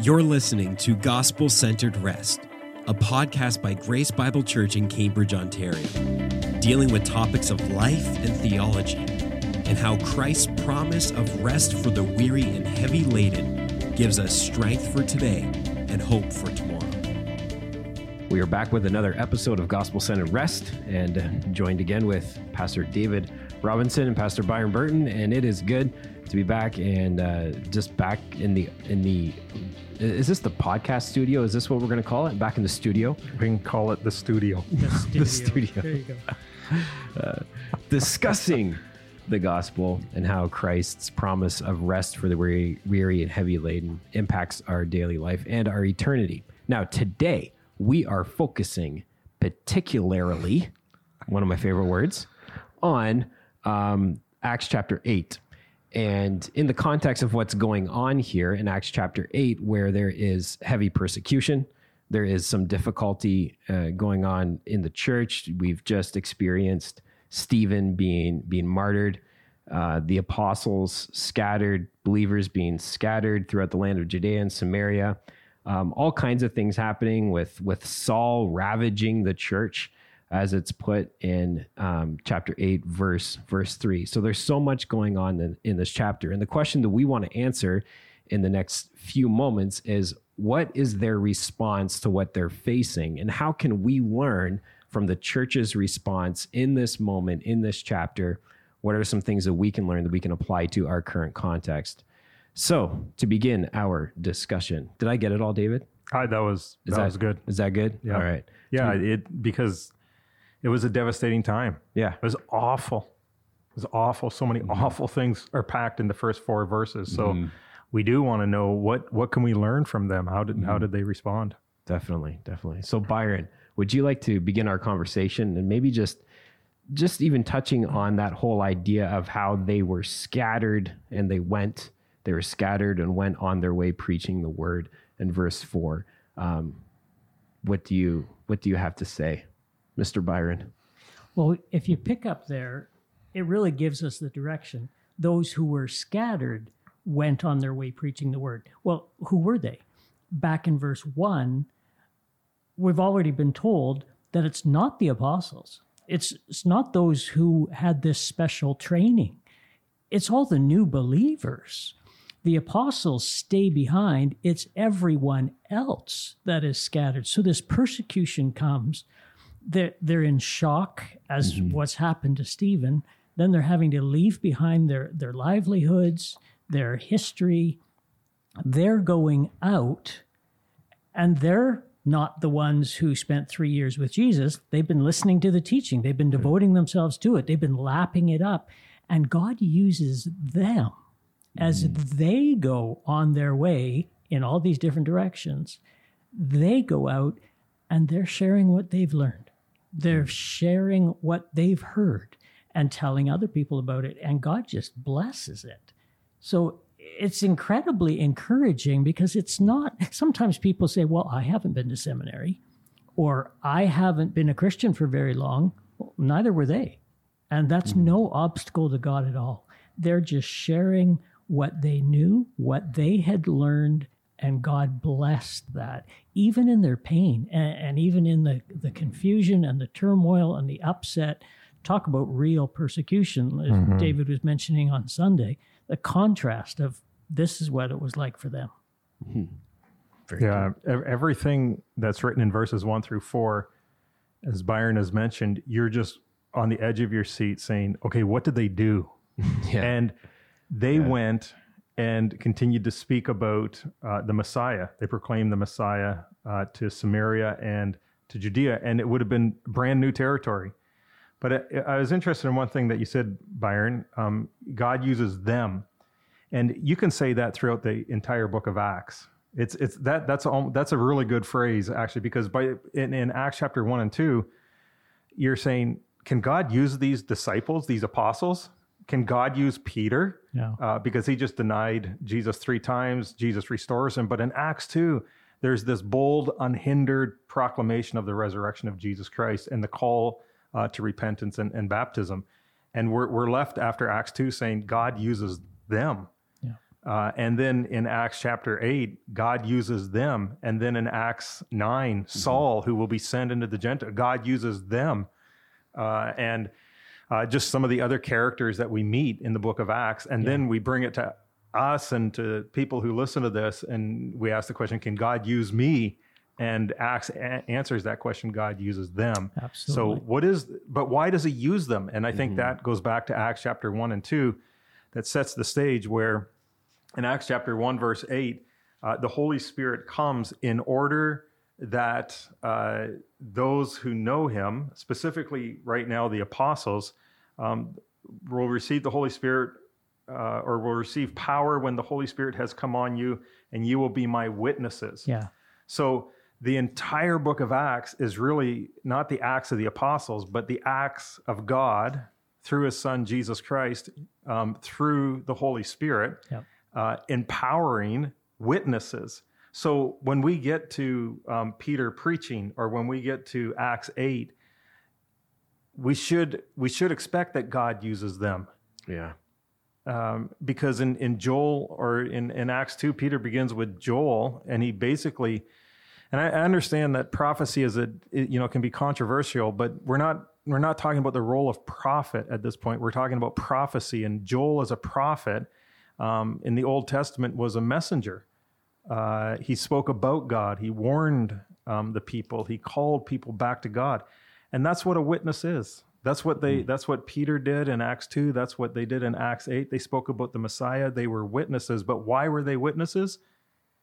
You're listening to Gospel Centered Rest, a podcast by Grace Bible Church in Cambridge, Ontario, dealing with topics of life and theology, and how Christ's promise of rest for the weary and heavy laden gives us strength for today and hope for tomorrow. We are back with another episode of Gospel Centered Rest and joined again with Pastor David Robinson and Pastor Byron Burton. And it is good to be back and uh, just back in the in the is this the podcast studio? Is this what we're going to call it? Back in the studio? We can call it the studio. The studio. The studio. There you go. Uh, discussing the gospel and how Christ's promise of rest for the weary, weary and heavy laden impacts our daily life and our eternity. Now, today we are focusing particularly, one of my favorite words, on um, Acts chapter 8. And in the context of what's going on here in Acts chapter 8, where there is heavy persecution, there is some difficulty uh, going on in the church. We've just experienced Stephen being being martyred, uh, the apostles scattered, believers being scattered throughout the land of Judea and Samaria. Um, all kinds of things happening with with Saul ravaging the church as it's put in um, chapter 8 verse verse 3 so there's so much going on in, in this chapter. And the question that we want to answer in the next few moments is what is their response to what they're facing? And how can we learn from the church's response in this moment in this chapter? What are some things that we can learn that we can apply to our current context? So to begin our discussion did i get it all david? Hi, that was is that, was good. is that good? Yeah. all right. Yeah, it because it was a devastating time. yeah It was awful. It was awful. So many mm-hmm. awful things are packed in the first four verses. So mm-hmm. we do want to know what what can we learn from them? How did how mm-hmm. did they respond? Definitely, definitely. So Byron, would you like to begin our conversation and maybe just just even touching on that whole idea of how they were scattered and they went, they were scattered and went on their way preaching the word in verse four. Um, what do you what do you have to say, Mr. Byron? Well, if you pick up there, it really gives us the direction. Those who were scattered went on their way preaching the word. Well, who were they? Back in verse 1, we've already been told that it's not the apostles. It's, it's not those who had this special training. It's all the new believers. The apostles stay behind. It's everyone else that is scattered. So this persecution comes they're, they're in shock as mm-hmm. what's happened to Stephen. Then they're having to leave behind their, their livelihoods, their history. They're going out, and they're not the ones who spent three years with Jesus. They've been listening to the teaching, they've been devoting themselves to it, they've been lapping it up. And God uses them as mm-hmm. they go on their way in all these different directions. They go out and they're sharing what they've learned. They're sharing what they've heard and telling other people about it. And God just blesses it. So it's incredibly encouraging because it's not, sometimes people say, well, I haven't been to seminary or I haven't been a Christian for very long. Well, neither were they. And that's mm-hmm. no obstacle to God at all. They're just sharing what they knew, what they had learned, and God blessed that, even in their pain and, and even in the, the confusion and the turmoil and the upset. Talk about real persecution, as mm-hmm. David was mentioning on Sunday, the contrast of this is what it was like for them. Hmm. Very Yeah, ev- everything that's written in verses one through four, as Byron has mentioned, you're just on the edge of your seat saying, okay, what did they do? Yeah. And they went and continued to speak about uh, the Messiah. They proclaimed the Messiah uh, to Samaria and to Judea, and it would have been brand new territory. But I, I was interested in one thing that you said, Byron. Um, God uses them, and you can say that throughout the entire book of Acts. It's it's that that's all, that's a really good phrase actually because by in, in Acts chapter one and two, you're saying, can God use these disciples, these apostles? Can God use Peter? Yeah. Uh, because he just denied Jesus three times. Jesus restores him. But in Acts 2, there's this bold, unhindered proclamation of the resurrection of Jesus Christ and the call uh, to repentance and, and baptism. And we're, we're left after Acts 2 saying God uses them. Yeah. Uh, and then in Acts chapter 8, God uses them. And then in Acts 9, Saul, who will be sent into the Gentile, God uses them. Uh, and uh, just some of the other characters that we meet in the book of Acts. And yeah. then we bring it to us and to people who listen to this, and we ask the question Can God use me? And Acts a- answers that question God uses them. Absolutely. So, what is, but why does he use them? And I think mm-hmm. that goes back to Acts chapter 1 and 2 that sets the stage where in Acts chapter 1, verse 8, uh, the Holy Spirit comes in order that uh, those who know him, specifically right now the apostles, um, will receive the Holy Spirit uh, or will receive power when the Holy Spirit has come on you, and you will be my witnesses. Yeah. So the entire book of Acts is really not the Acts of the apostles, but the acts of God through his son Jesus Christ, um, through the Holy Spirit, yep. uh, empowering witnesses. So when we get to um, Peter preaching, or when we get to Acts eight, we should we should expect that God uses them. Yeah. Um, because in, in Joel or in, in Acts 2, Peter begins with Joel, and he basically, and I, I understand that prophecy is a, it, you know, can be controversial, but we're not, we're not talking about the role of prophet at this point. We're talking about prophecy, and Joel as a prophet um, in the Old Testament was a messenger. Uh, he spoke about God. He warned um, the people. He called people back to God, and that's what a witness is. That's what they. Hmm. That's what Peter did in Acts two. That's what they did in Acts eight. They spoke about the Messiah. They were witnesses. But why were they witnesses?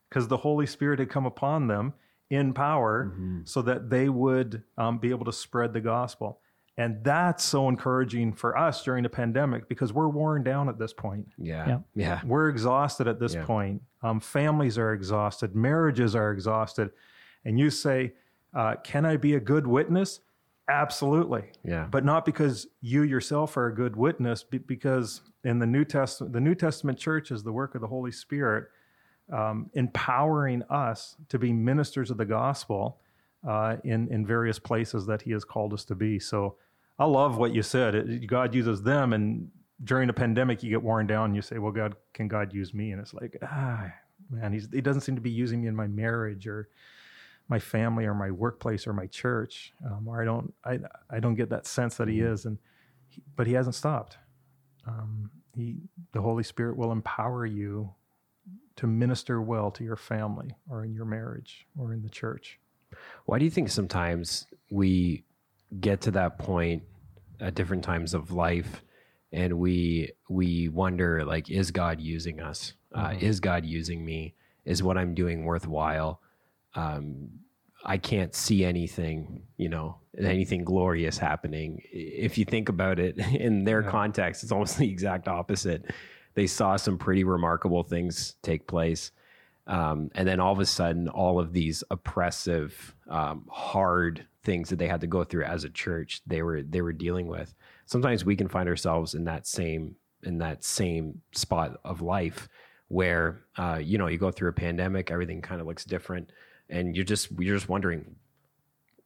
Because the Holy Spirit had come upon them in power, mm-hmm. so that they would um, be able to spread the gospel. And that's so encouraging for us during the pandemic because we're worn down at this point. Yeah. Yeah. yeah. We're exhausted at this yeah. point. Um, families are exhausted, marriages are exhausted. And you say, uh, Can I be a good witness? Absolutely. Yeah. But not because you yourself are a good witness, because in the New Testament, the New Testament church is the work of the Holy Spirit, um, empowering us to be ministers of the gospel uh, in in various places that He has called us to be. So I love what you said. It, God uses them, and during a pandemic, you get worn down. And you say, "Well, God, can God use me?" And it's like, ah, man, he's, He doesn't seem to be using me in my marriage or my family or my workplace or my church, um, or I don't, I, I don't get that sense that He mm-hmm. is. And he, but He hasn't stopped. Um, he, the Holy Spirit will empower you to minister well to your family or in your marriage or in the church. Why do you think sometimes we get to that point at different times of life and we we wonder like is god using us? Uh, mm-hmm. is god using me? Is what i'm doing worthwhile? Um, i can't see anything you know anything glorious happening. If you think about it in their yeah. context it's almost the exact opposite. They saw some pretty remarkable things take place um, and then all of a sudden all of these oppressive um, hard things that they had to go through as a church they were they were dealing with. Sometimes we can find ourselves in that same in that same spot of life where uh, you know you go through a pandemic everything kind of looks different and you're just you're just wondering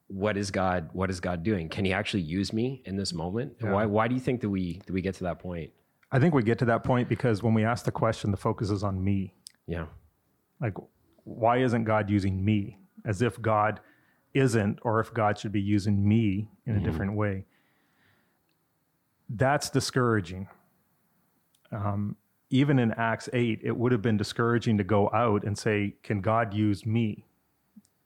what is god what is god doing? Can he actually use me in this moment? Yeah. why why do you think that we that we get to that point? I think we get to that point because when we ask the question the focus is on me. Yeah like why isn't god using me as if god isn't or if God should be using me in a mm-hmm. different way. That's discouraging. Um, even in Acts 8, it would have been discouraging to go out and say, Can God use me?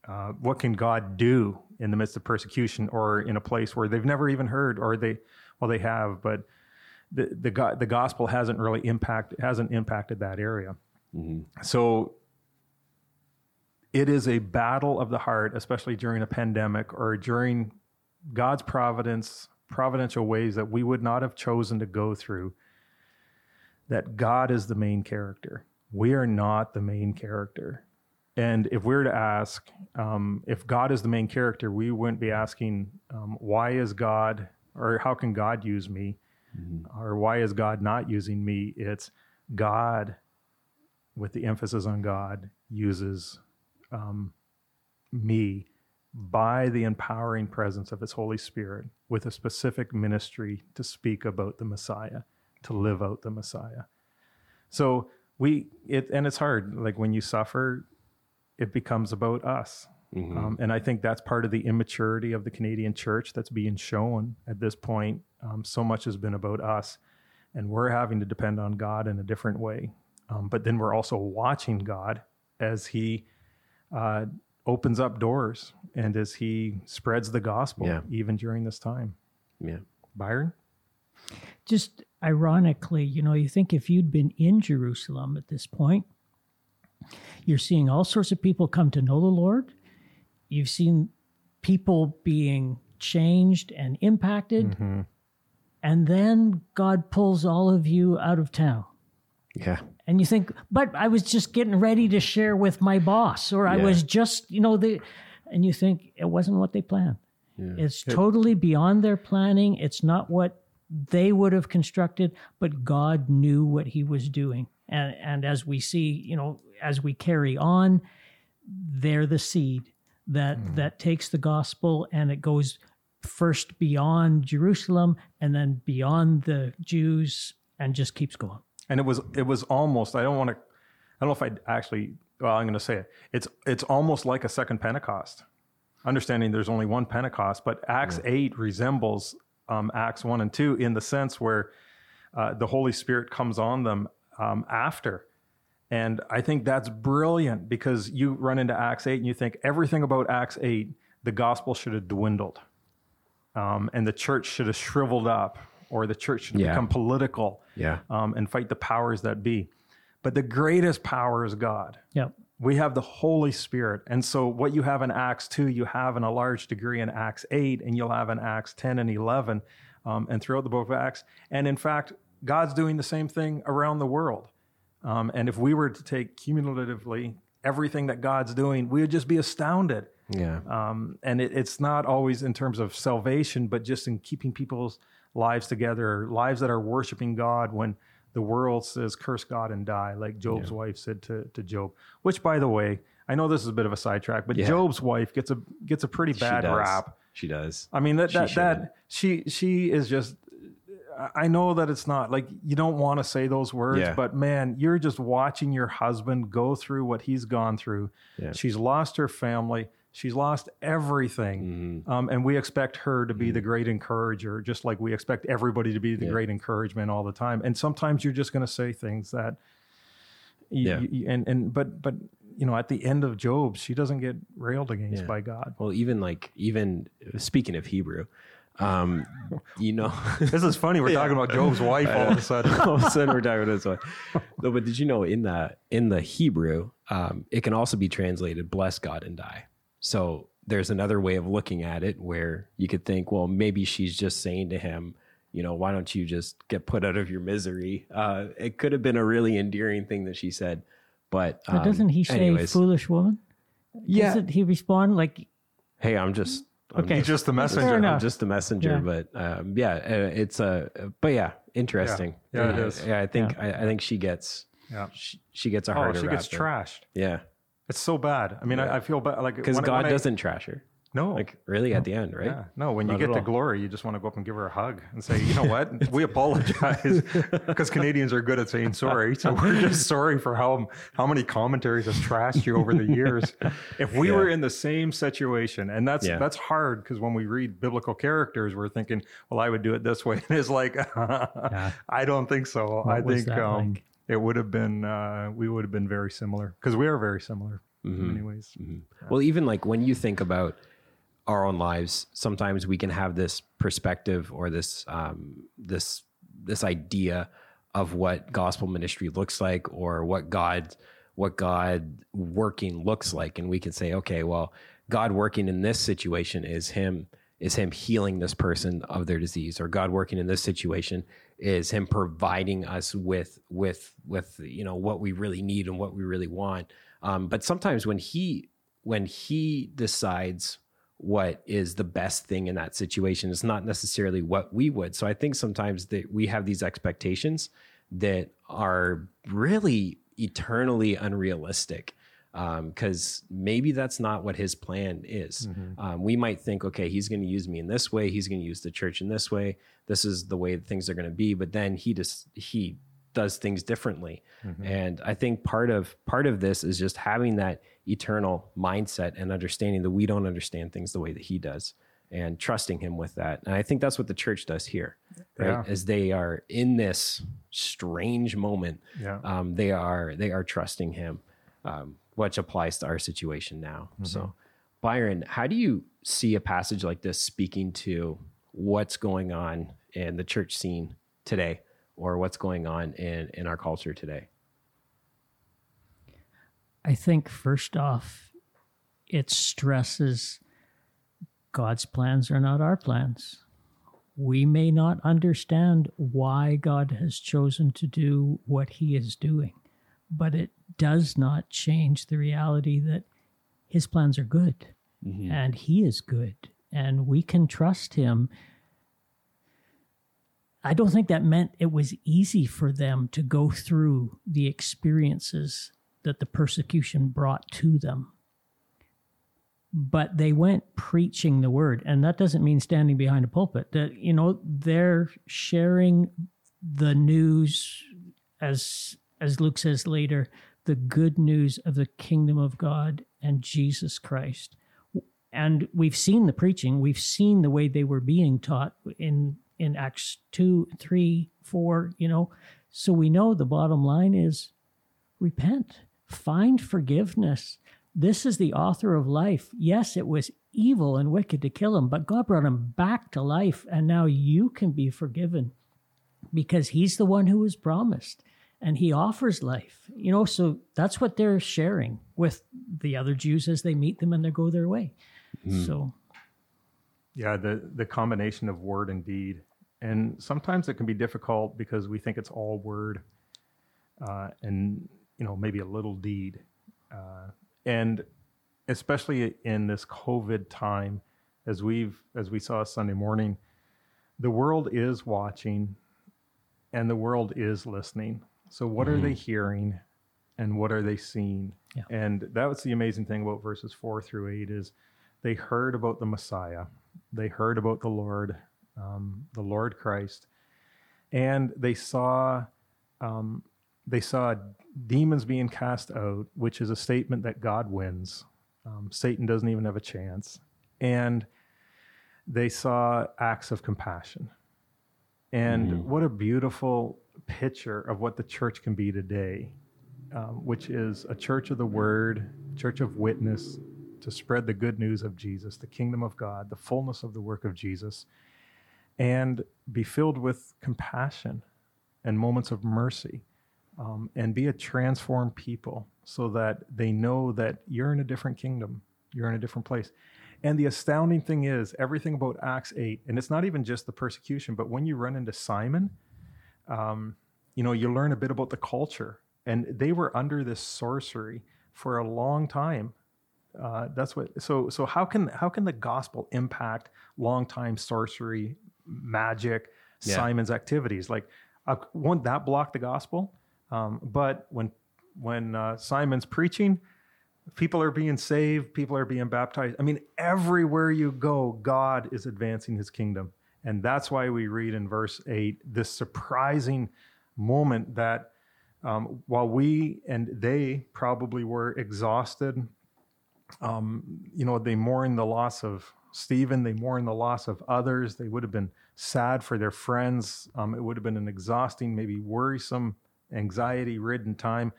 Uh, what can God do in the midst of persecution or in a place where they've never even heard, or they, well, they have, but the, the, the gospel hasn't really impact, hasn't impacted that area. Mm-hmm. So it is a battle of the heart, especially during a pandemic or during God's providence, providential ways that we would not have chosen to go through. That God is the main character. We are not the main character. And if we were to ask um, if God is the main character, we wouldn't be asking, um, why is God, or how can God use me? Mm-hmm. Or why is God not using me? It's God, with the emphasis on God, uses um, me by the empowering presence of His Holy Spirit with a specific ministry to speak about the Messiah, to live out the Messiah. So we it and it's hard. Like when you suffer, it becomes about us. Um, and I think that's part of the immaturity of the Canadian church that's being shown at this point. Um, so much has been about us, and we're having to depend on God in a different way. Um, but then we're also watching God as He uh, opens up doors and as He spreads the gospel, Yeah. even during this time. Yeah. Byron? just ironically, you know, you think if you'd been in Jerusalem at this point, you're seeing all sorts of people come to know the Lord. You've seen people being changed and impacted. And then God pulls all of you out of town. Yeah. And you think, but I was just getting ready to share with my boss, or I was just, you know, the, and you think it wasn't what they planned. It's totally beyond their planning. It's not what they would have constructed, but God knew what He was doing. And and as we see, you know, as we carry on, they're the seed that mm. that takes the gospel and it goes first beyond Jerusalem and then beyond the Jews and just keeps going. And it was it was almost i don't want to i don't know if i'd actually well i'm going to say it. It's it's almost like a second pentecost understanding there's only one pentecost but acts 8 resembles um, acts 1 and 2 in the sense where uh, the holy spirit comes on them um, after. And i think that's brilliant because you run into acts 8 and you think everything about acts 8 the gospel should have dwindled um, and the church should have shriveled up or the church should Yeah. become political Yeah. um, and fight the powers that be. But the greatest power is God. Yep. We have the Holy Spirit. And so, what you have in Acts 2, you have in a large degree in Acts 8, and you'll have in Acts 10 and 11, um, and throughout the book of Acts. And in fact, God's doing the same thing around the world. Um, and if we were to take cumulatively everything that God's doing, we would just be astounded. Yeah. Um, and it, it's not always in terms of salvation, but just in keeping people's lives together, lives that are worshiping God when the world says, curse God and die, like Job's wife said to, to Job. Which, by the way, I know this is a bit of a sidetrack, but Yeah. Job's wife gets a gets a pretty bad she rap. She does. I mean that that, that she she is just. I know that it's not like you don't want to say those words, Yeah. but man, you're just watching your husband go through what he's gone through. Yeah. She's lost her family. She's lost everything. Mm-hmm. Um, and we expect her to be the great encourager, just like we expect everybody to be the great encouragement all the time. And sometimes you're just going to say things that, you, Yeah. you- and and but but you know, at the end of Job, she doesn't get railed against Yeah. by God. Well, even like even speaking of Hebrew, um, you know, This is funny. We're talking about Job's wife all of a sudden. all of a sudden we're talking about this way. No, but did you know in the in the Hebrew, um, it can also be translated "bless God and die." So there's another way of looking at it where you could think, well, maybe she's just saying to him, you know, why don't you just get put out of your misery? Uh, it could have been a really endearing thing that she said, but, But um, doesn't he say anyways, foolish woman? Yeah. Doesn't he respond like Hey, I'm just I'm Okay. He's just the messenger. enough. I'm just a messenger, Yeah. but um, yeah, uh, it's a. but yeah, interesting. Yeah. Yeah, it is. Yeah, I think I, I think she gets. Yeah. She, she gets a harder. Oh, harder. she gets rap trashed. Yeah, It's so bad. I mean, I, I feel bad. Like because God I- doesn't trash her. No, Like really at the end, right? Yeah, no. When you get to glory, you just want to go up and give her a hug and say, "You know what? we apologize," because Canadians are good at saying sorry. So we're just sorry for how how many commentaries have trashed you over the years. If we were in the same situation, and that's Yeah. that's hard because when we read biblical characters, we're thinking, "Well, I would do it this way," and it's like, I don't think so. I think um, like? it would have been uh, we would have been very similar because we are very similar Mm-hmm. in many ways. Well, even like when you think about our own lives, sometimes we can have this perspective or this um, this this idea of what gospel ministry looks like or what God what God working looks like, and we can say, okay, well, God working in this situation is Him is Him healing this person of their disease, or God working in this situation is Him providing us with with with you know what we really need and what we really want. Um, but sometimes when He when He decides what is the best thing in that situation It's not necessarily what we would. So I think sometimes that we have these expectations that are really eternally unrealistic um, because maybe that's not what his plan is. Mm-hmm. Um, we might think, okay, he's going to use me in this way. He's going to use the church in this way. This is the way things are going to be. But then he just he does things differently. Mm-hmm. And I think part of part of this is just having that eternal mindset and understanding that we don't understand things the way that he does and trusting him with that. And I think that's what the church does here, right? Yeah. As they are in this strange moment, Yeah. um, they are they are trusting him, um, which applies to our situation now. So, Byron, how do you see a passage like this speaking to what's going on in the church scene today, or what's going on in in our culture today? I think first off, it stresses God's plans are not our plans. We may not understand why God has chosen to do what he is doing, but it does not change the reality that his plans are good mm-hmm. and he is good and we can trust him. I don't think that meant it was easy for them to go through the experiences that the persecution brought to them. But they went preaching the word, and that doesn't mean standing behind a pulpit. That you know they're sharing the news, as as Luke says later, the good news of the kingdom of God and Jesus Christ. And we've seen the preaching, we've seen the way they were being taught in in Acts two, three, four. You know, so we know the bottom line is repent, find forgiveness. This is the author of life. Yes, it was evil and wicked to kill him, but God brought him back to life, and now you can be forgiven because he's the one who was promised and he offers life. You know, so that's what they're sharing with the other Jews as they meet them and they go their way. So, Yeah, the the combination of word and deed, and sometimes it can be difficult because we think it's all word, uh, and you know maybe a little deed, uh, and especially in this COVID time, as we've as we saw Sunday morning, the world is watching, and the world is listening. So what are they hearing, and what are they seeing? Yeah. And that was the amazing thing about verses four through eight is they heard about the Messiah, they heard about the Lord, um, the Lord Christ, and they saw um, they saw demons being cast out, which is a statement that God wins. Um, Satan doesn't even have a chance, and they saw acts of compassion. And what a beautiful picture of what the church can be today, um, which is a church of the word, church of witness, to spread the good news of Jesus, the kingdom of God, the fullness of the work of Jesus, and be filled with compassion and moments of mercy, um, and be a transformed people so that they know that you're in a different kingdom, you're in a different place. And the astounding thing is, everything about Acts 8, and it's not even just the persecution, but when you run into Simon, um, you know, you learn a bit about the culture. And they were under this sorcery for a long time. Uh, that's what. So, so how can how can the gospel impact long time sorcery, magic, Yeah. Simon's activities? Like, uh, won't that block the gospel? Um, but when when uh, Simon's preaching, people are being saved, people are being baptized. I mean, everywhere you go, God is advancing His kingdom, and that's why we read in verse eight this surprising moment that um, while we and they probably were exhausted um, you know, they mourn the loss of Stephen, they mourn the loss of others. They would have been sad for their friends. Um, it would have been an exhausting, maybe worrisome, anxiety ridden time.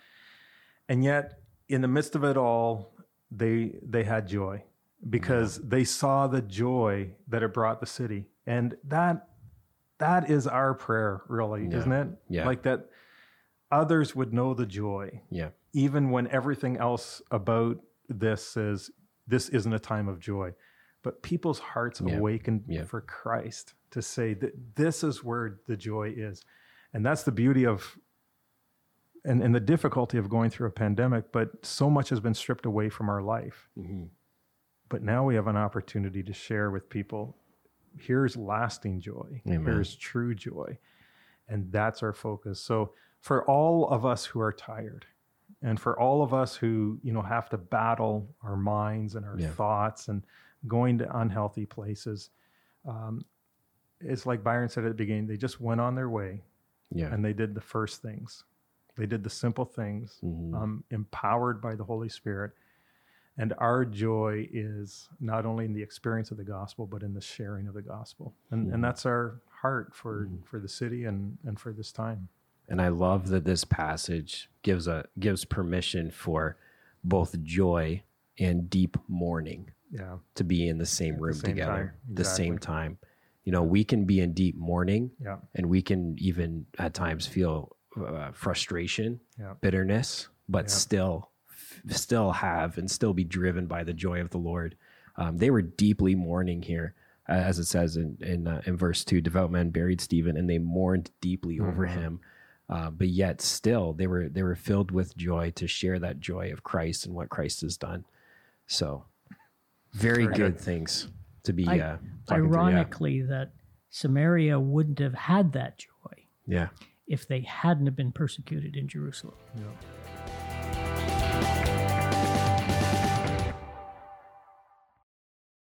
And yet, in the midst of it all, they they had joy because they saw the joy that it brought the city. And that that is our prayer, really, Yeah. isn't it? Yeah. Like that others would know the joy Yeah. even when everything else about this says this isn't a time of joy. But people's hearts Yeah. awakened Yeah. for Christ to say that this is where the joy is. And that's the beauty of and, and the difficulty of going through a pandemic, but so much has been stripped away from our life. Mhm. But now we have an opportunity to share with people here's lasting joy, Amen. here's true joy. And that's our focus. So for all of us who are tired, and for all of us who you know have to battle our minds and our Yeah. thoughts and going to unhealthy places, um, it's like Byron said at the beginning. They just went on their way, Yeah. and they did the first things. They did the simple things, mm-hmm. um, empowered by the Holy Spirit. And our joy is not only in the experience of the gospel, but in the sharing of the gospel. And, and mm-hmm. that's our heart for, mm-hmm. for the city and, and for this time. And I love that this passage gives a gives permission for both joy and deep mourning Yeah. to be in the same room same together time. the same time. You know, we can be in deep mourning Yeah. and we can even at times feel uh, frustration, Yeah. bitterness, but Yeah. still still have and still be driven by the joy of the Lord. Um, they were deeply mourning here, uh, as it says in in, uh, in verse two. Devout men buried Stephen, and they mourned deeply over Mm-hmm. him. Uh, but yet, still, they were they were filled with joy to share that joy of Christ and what Christ has done. So, very, Very good things to be. I- uh, talking through. Ironically, that Samaria wouldn't have had that joy yeah, if they hadn't have been persecuted in Jerusalem. Yeah.